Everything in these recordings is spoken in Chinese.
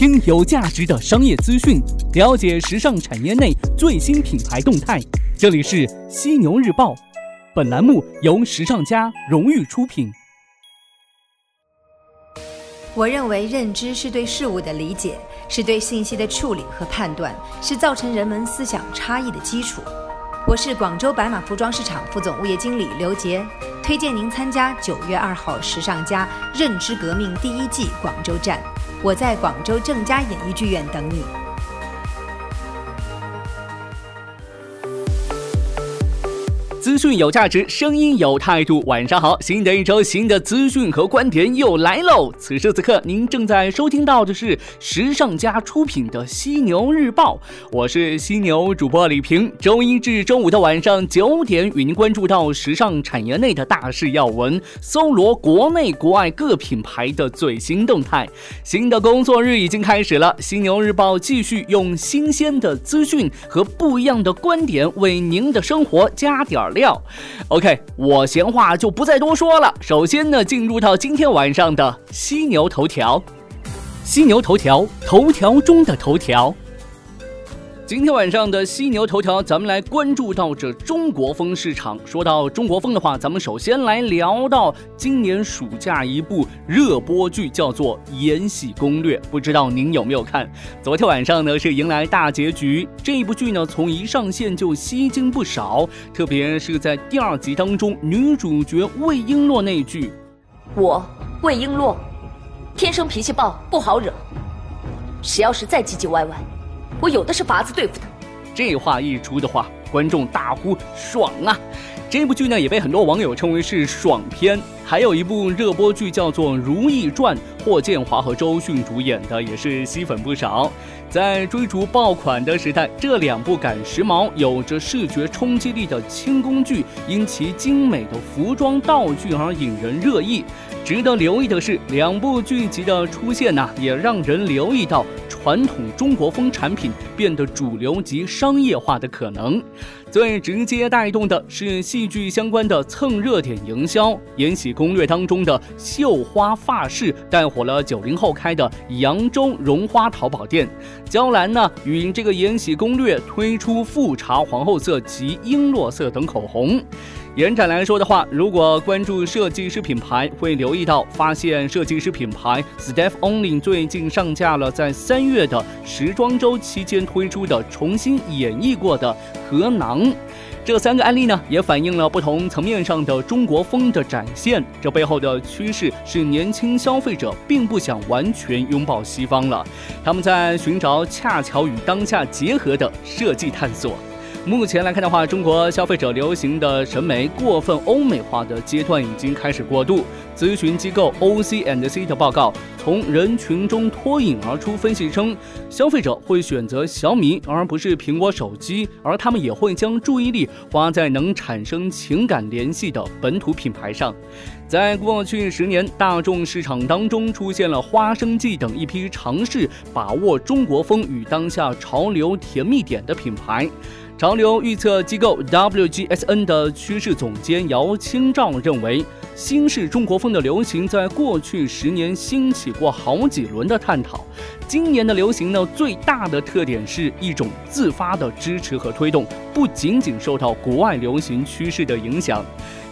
听有价值的商业资讯，了解时尚产业内最新品牌动态。这里是犀牛日报，本栏目由时尚家荣誉出品。我认为认知是对事物的理解，是对信息的处理和判断，是造成人们思想差异的基础。我是广州白马服装市场副总物业经理刘杰，推荐您参加九月二号时尚家认知革命第一季广州站。我在广州正佳演艺剧院等你。资讯有价值，声音有态度。晚上好，新的一周，新的资讯和观点又来喽。此时此刻，您正在收听到的是时尚家出品的《犀牛日报》，我是犀牛主播李平。周一至周五的晚上九点，与您关注到时尚产业内的大事要闻，搜罗国内国外各品牌的最新动态。新的工作日已经开始了，《犀牛日报》继续用新鲜的资讯和不一样的观点，为您的生活加点儿。料，OK，我闲话就不再多说了。首先呢，进入到今天晚上的犀牛头条，犀牛头条，头条中的头条。今天晚上的犀牛头条，咱们来关注到这中国风市场。说到中国风的话，咱们首先来聊到今年暑假一部热播剧，叫做《延禧攻略》。不知道您有没有看？昨天晚上呢是迎来大结局。这一部剧呢从一上线就吸睛不少，特别是在第二集当中，女主角魏璎珞那句：“我魏璎珞，天生脾气暴，不好惹。谁要是再唧唧歪歪。”我有的是法子对付他。这话一出的话，观众大呼爽啊！这部剧呢，也被很多网友称为是爽片。还有一部热播剧叫做《如懿传》，霍建华和周迅主演的，也是吸粉不少。在追逐爆款的时代，这两部赶时髦、有着视觉冲击力的轻宫剧，因其精美的服装道具而引人热议。值得留意的是，两部剧集的出现呢，也让人留意到。传统中国风产品变得主流及商业化的可能，最直接带动的是戏剧相关的蹭热点营销。《延禧攻略》当中的绣花发饰带火了九零后开的扬州绒花淘宝店。娇兰呢，与这个《延禧攻略》推出富察皇后色及璎珞色等口红。延展来说的话，如果关注设计师品牌，会留意到，发现设计师品牌 Steph Only 最近上架了在三月的时装周期间推出的重新演绎过的荷囊。这三个案例呢，也反映了不同层面上的中国风的展现。这背后的趋势是，年轻消费者并不想完全拥抱西方了，他们在寻找恰巧与当下结合的设计探索。目前来看的话，中国消费者流行的审美过分欧美化的阶段已经开始过渡。咨询机构 O C and C 的报告从人群中脱颖而出，分析称，消费者会选择小米而不是苹果手机，而他们也会将注意力花在能产生情感联系的本土品牌上。在过去十年，大众市场当中出现了花生记等一批尝试把握中国风与当下潮流甜蜜点的品牌。潮流预测机构 WGSN 的趋势总监姚清照认为，新式中国风的流行在过去十年兴起过好几轮的探讨。今年的流行呢，最大的特点是一种自发的支持和推动，不仅仅受到国外流行趋势的影响。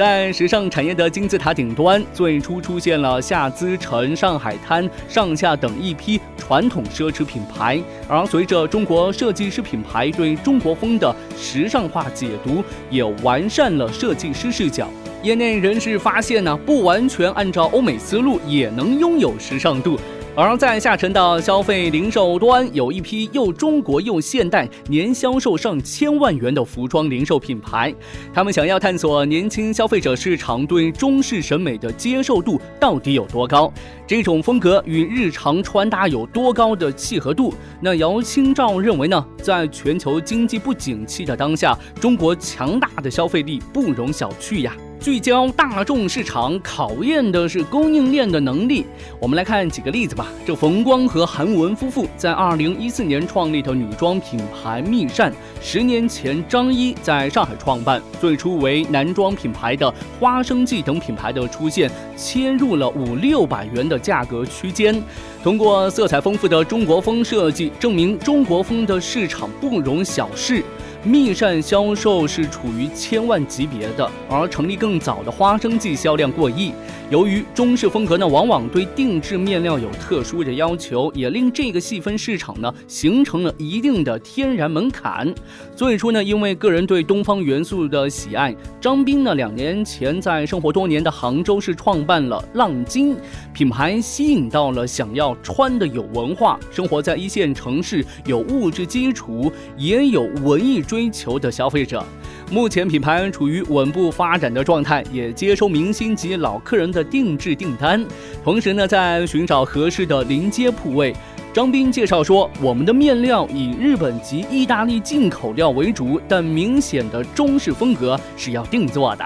在时尚产业的金字塔顶端，最初出现了夏姿陈、上海滩、上下等一批传统奢侈品牌，而随着中国设计师品牌对中国风的时尚化解读，也完善了设计师视角。业内人士发现呢，不完全按照欧美思路，也能拥有时尚度。而在下沉到消费零售端，有一批又中国又现代、年销售上千万元的服装零售品牌，他们想要探索年轻消费者市场对中式审美的接受度到底有多高，这种风格与日常穿搭有多高的契合度。那姚清照认为呢，在全球经济不景气的当下，中国强大的消费力不容小觑呀。聚焦大众市场，考验的是供应链的能力。我们来看几个例子吧。这冯光和韩文夫妇在二零一四年创立的女装品牌蜜善，十年前张一在上海创办，最初为男装品牌的花生记等品牌的出现，切入了五六百元的价格区间，通过色彩丰富的中国风设计，证明中国风的市场不容小视。蜜扇销售是处于千万级别的，而成立更早的花生记销量过亿。由于中式风格呢，往往对定制面料有特殊的要求，也令这个细分市场呢形成了一定的天然门槛。最初呢，因为个人对东方元素的喜爱，张斌呢两年前在生活多年的杭州市创办了浪金品牌，吸引到了想要穿的有文化、生活在一线城市、有物质基础也有文艺。追求的消费者，目前品牌处于稳步发展的状态，也接收明星及老客人的定制订单，同时呢，在寻找合适的临街铺位。张斌介绍说，我们的面料以日本及意大利进口料为主，但明显的中式风格是要定做的。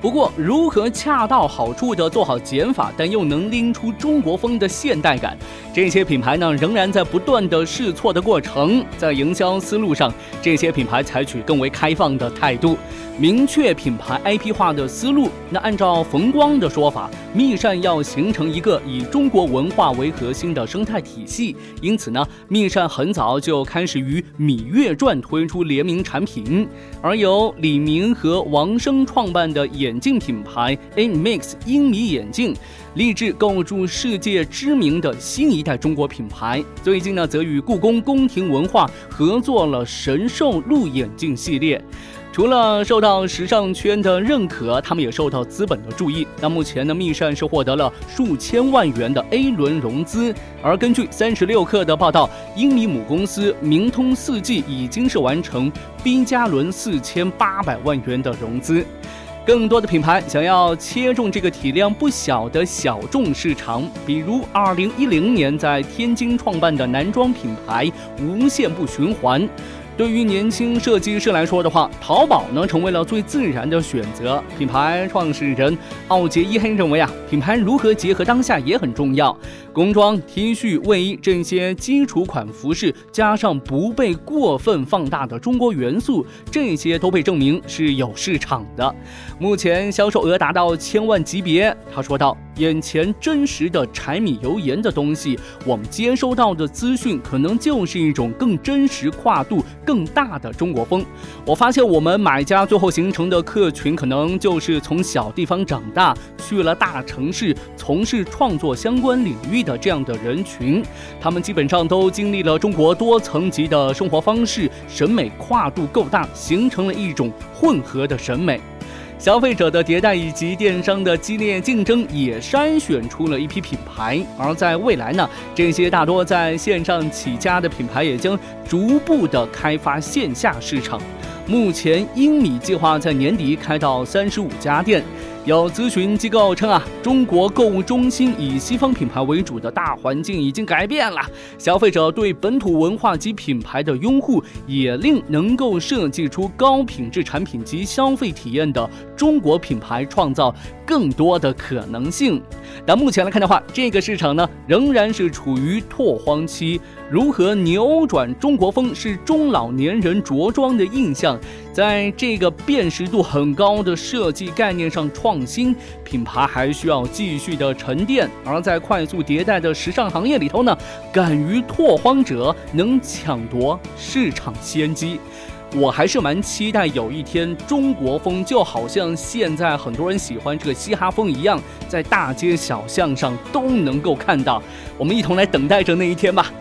不过，如何恰到好处地做好减法，但又能拎出中国风的现代感，这些品牌呢仍然在不断的试错的过程。在营销思路上，这些品牌采取更为开放的态度。明确品牌 IP 化的思路。那按照冯光的说法，蜜善要形成一个以中国文化为核心的生态体系。因此呢，蜜善很早就开始与《芈月传》推出联名产品，而由李明和王生创办的眼镜品牌 Inmix 英米眼镜，立志构筑世界知名的新一代中国品牌。最近呢，则与故宫宫廷文化合作了神兽鹿眼镜系列。除了受到时尚圈的认可，他们也受到资本的注意。那目前呢，密善是获得了数千万元的 A 轮融资。而根据三十六氪的报道，英米母公司明通四季已经是完成 B 加轮四千八百万元的融资。更多的品牌想要切中这个体量不小的小众市场，比如二零一零年在天津创办的男装品牌无限不循环。对于年轻设计师来说的话，淘宝呢成为了最自然的选择。品牌创始人奥杰伊黑认为啊，品牌如何结合当下也很重要。工装、T 恤、卫衣这些基础款服饰，加上不被过分放大的中国元素，这些都被证明是有市场的。目前销售额达到千万级别。他说道。眼前真实的柴米油盐的东西，我们接收到的资讯可能就是一种更真实、跨度更大的中国风。我发现我们买家最后形成的客群，可能就是从小地方长大，去了大城市从事创作相关领域的这样的人群。他们基本上都经历了中国多层级的生活方式，审美跨度够大，形成了一种混合的审美。消费者的迭代以及电商的激烈竞争，也筛选出了一批品牌。而在未来呢，这些大多在线上起家的品牌，也将逐步的开发线下市场。目前，英米计划在年底开到三十五家店。有咨询机构称啊，中国购物中心以西方品牌为主的大环境已经改变了，消费者对本土文化及品牌的拥护，也令能够设计出高品质产品及消费体验的中国品牌创造更多的可能性。但目前来看的话，这个市场呢仍然是处于拓荒期。如何扭转中国风是中老年人着装的印象？在这个辨识度很高的设计概念上创新，品牌还需要继续的沉淀。而在快速迭代的时尚行业里头呢，敢于拓荒者能抢夺市场先机。我还是蛮期待有一天，中国风就好像现在很多人喜欢这个嘻哈风一样，在大街小巷上都能够看到。我们一同来等待着那一天吧。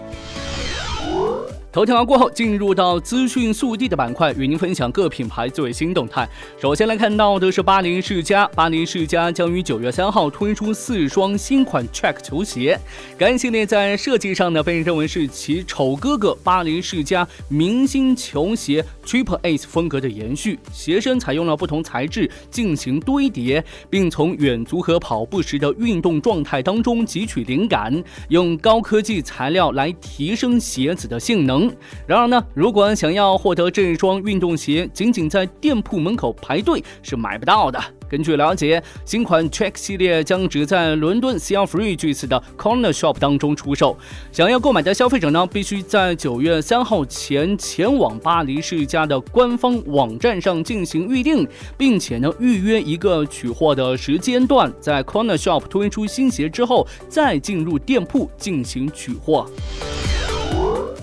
头条过后，进入到资讯速递的板块，与您分享各品牌最新动态。首先来看到的是巴黎世家，巴黎世家将于九月三号推出四双新款 Track 球鞋。该系列在设计上呢，被认为是其丑哥哥巴黎世家明星球鞋 Triple Ace 风格的延续。鞋身采用了不同材质进行堆叠，并从远足和跑步时的运动状态当中汲取灵感，用高科技材料来提升鞋子的性能。然而呢，如果想要获得这一双运动鞋，仅仅在店铺门口排队是买不到的。根据了解，新款 Track 系列将只在伦敦 Selfridges 的 Corner Shop 当中出售。想要购买的消费者呢，必须在九月三号前前往巴黎世家的官方网站上进行预定，并且呢预约一个取货的时间段。在 Corner Shop 推出新鞋之后，再进入店铺进行取货。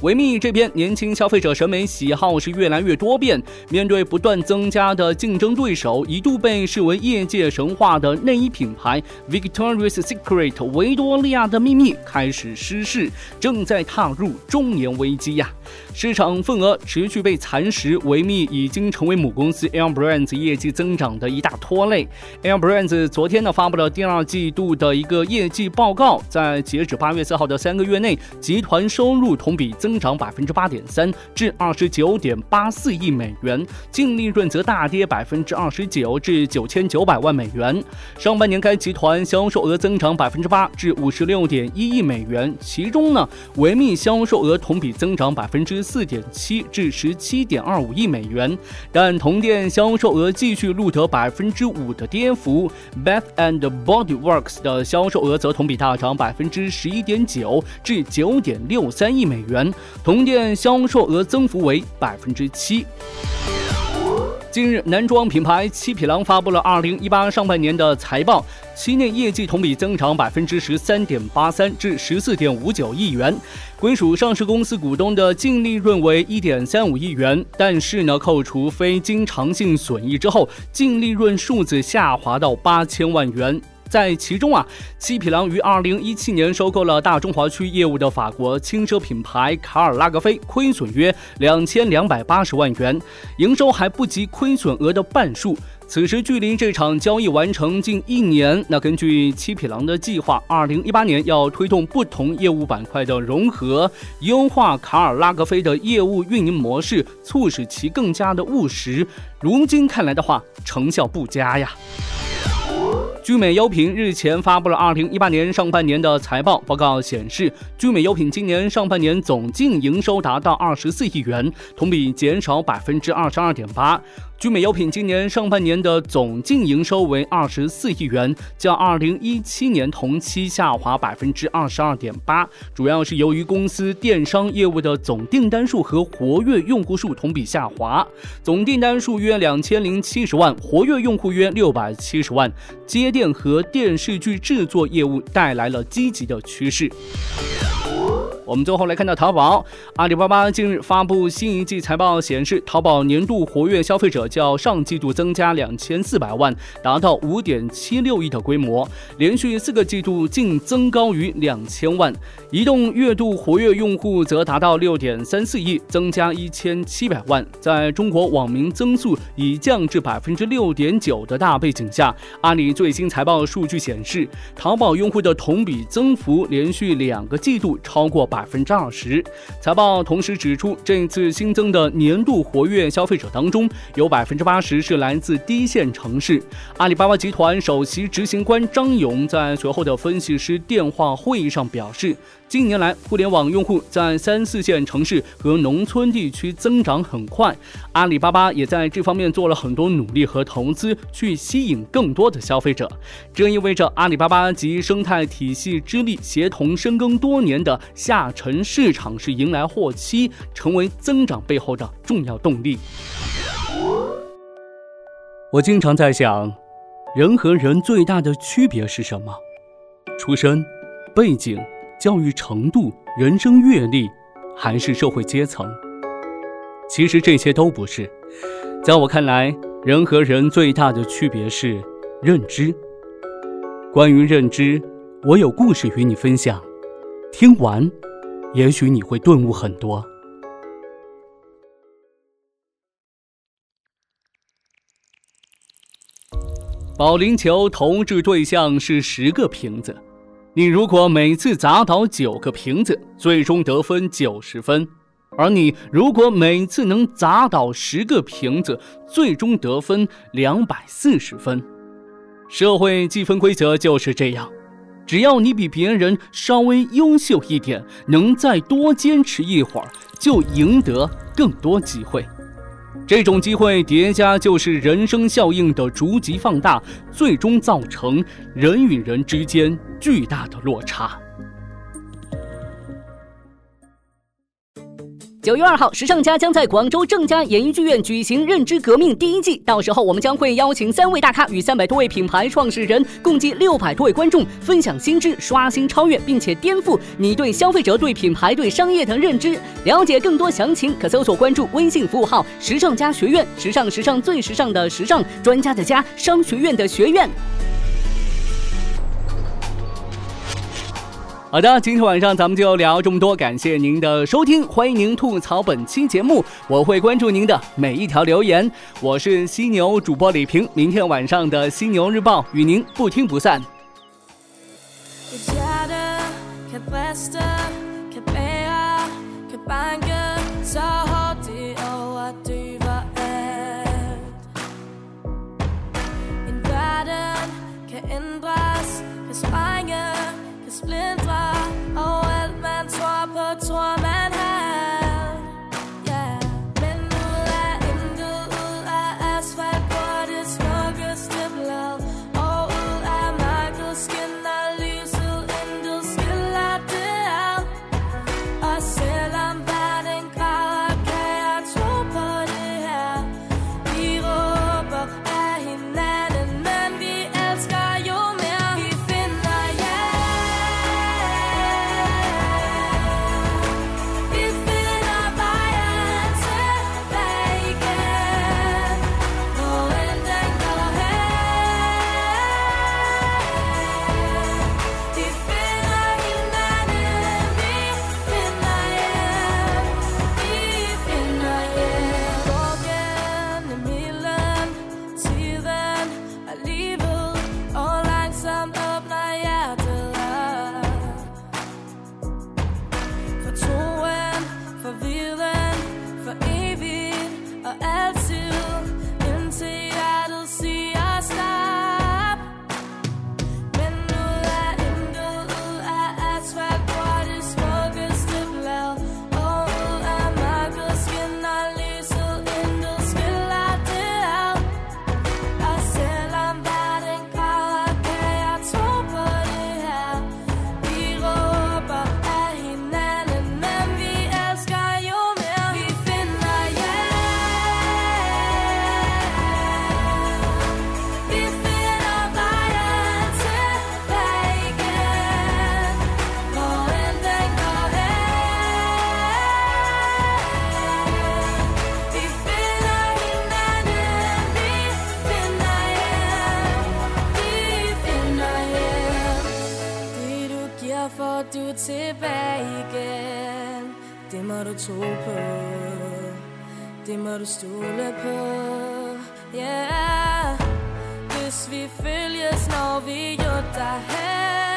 维密这边年轻消费者审美喜好是越来越多变，面对不断增加的竞争对手，一度被视为业界神话的内衣品牌 Victoria's Secret 维多利亚的秘密开始失势，正在踏入中年危机呀。市场份额持续被蚕食，维密已经成为母公司 Air Brands 业绩增长的一大拖累。Air Brands 昨天呢发布了第二季度的一个业绩报告，在截止八月四号的三个月内，集团收入同比增增长百分之八点三，至二十九点八四亿美元，净利润则大跌百分之二十九，至九千九百万美元。上半年该集团销售额增长百分之八，至五十六点一亿美元，其中呢，维密销售额同比增长百分之四点七，至十七点二五亿美元，但同店销售额继续录得百分之五的跌幅。Bath and Body Works 的销售额则同比大涨百分之十一点九，至九点六三亿美元。同店销售额增幅为百分之七。近日，男装品牌七匹狼发布了二零一八上半年的财报，期内业绩同比增长百分之十三点八三至十四点五九亿元，归属上市公司股东的净利润为一点三五亿元。但是呢，扣除非经常性损益之后，净利润数字下滑到八千万元。在其中啊，七匹狼于二零一七年收购了大中华区业务的法国轻奢品牌卡尔拉格菲，亏损约两千两百八十万元，营收还不及亏损额的半数。此时距离这场交易完成近一年。那根据七匹狼的计划，二零一八年要推动不同业务板块的融合，优化卡尔拉格菲的业务运营模式，促使其更加的务实。如今看来的话，成效不佳呀。聚美优品日前发布了二零一八年上半年的财报报告，显示聚美优品今年上半年总净营收达到二十四亿元，同比减少百分之二十二点八。聚美优品今年上半年的总净营收为二十四亿元，较二零一七年同期下滑百分之二十二点八，主要是由于公司电商业务的总订单数和活跃用户数同比下滑，总订单数约两千零七十万，活跃用户约六百七十万，接电和电视剧制作业务带来了积极的趋势。我们最后来看到淘宝，阿里巴巴近日发布新一季财报，显示淘宝年度活跃消费者较上季度增加两千四百万，达到五点七六亿的规模，连续四个季度净增高于两千万。移动月度活跃用户则达到六点三四亿，增加一千七百万。在中国网民增速已降至百分之六点九的大背景下，阿里最新财报数据显示，淘宝用户的同比增幅连续两个季度超过百。百分之二十。财报同时指出，这次新增的年度活跃消费者当中，有百分之八十是来自低线城市。阿里巴巴集团首席执行官张勇在随后的分析师电话会议上表示。近年来，互联网用户在三四线城市和农村地区增长很快，阿里巴巴也在这方面做了很多努力和投资，去吸引更多的消费者。这意味着阿里巴巴及生态体系之力协同深耕多年的下沉市场是迎来祸期，成为增长背后的重要动力。我经常在想，人和人最大的区别是什么？出身、背景。教育程度、人生阅历，还是社会阶层？其实这些都不是。在我看来，人和人最大的区别是认知。关于认知，我有故事与你分享。听完，也许你会顿悟很多。保龄球投掷对象是十个瓶子。你如果每次砸倒九个瓶子，最终得分九十分；而你如果每次能砸倒十个瓶子，最终得分两百四十分。社会计分规则就是这样，只要你比别人稍微优秀一点，能再多坚持一会儿，就赢得更多机会。这种机会叠加就是人生效应的逐级放大，最终造成人与人之间巨大的落差。九月二号，时尚家将在广州正佳演艺剧院举行《认知革命》第一季，到时候我们将会邀请三位大咖与三百多位品牌创始人，共计六百多位观众分享新知，刷新、超越，并且颠覆你对消费者、对品牌、对商业的认知。了解更多详情，可搜索关注微信服务号“时尚家学院”，时尚时尚最时尚的时尚专家的家，商学院的学院。好的，今天晚上咱们就聊这么多，感谢您的收听，欢迎您吐槽本期节目，我会关注您的每一条留言。我是犀牛主播李平，明天晚上的犀牛日报与您不听不散。når du stole på. Yeah. Hvis vi følges, når vi jo derhen.